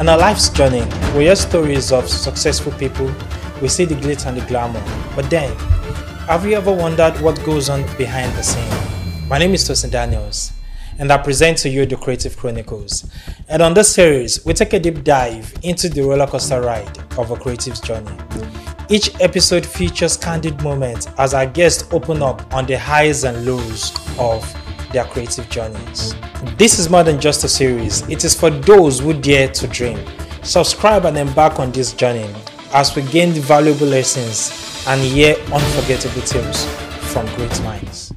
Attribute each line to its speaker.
Speaker 1: On our life's journey, we hear stories of successful people, we see the glitz and the glamour. But then, have you ever wondered what goes on behind the scene? My name is Tosin Daniels, and I present to you the Creative Chronicles. And on this series, we take a deep dive into the roller coaster ride of a creative's journey. Each episode features candid moments as our guests open up on the highs and lows of their creative journeys. This is more than just a series, it is for those who dare to dream. Subscribe and embark on this journey as we gain valuable lessons and hear unforgettable tales from great minds.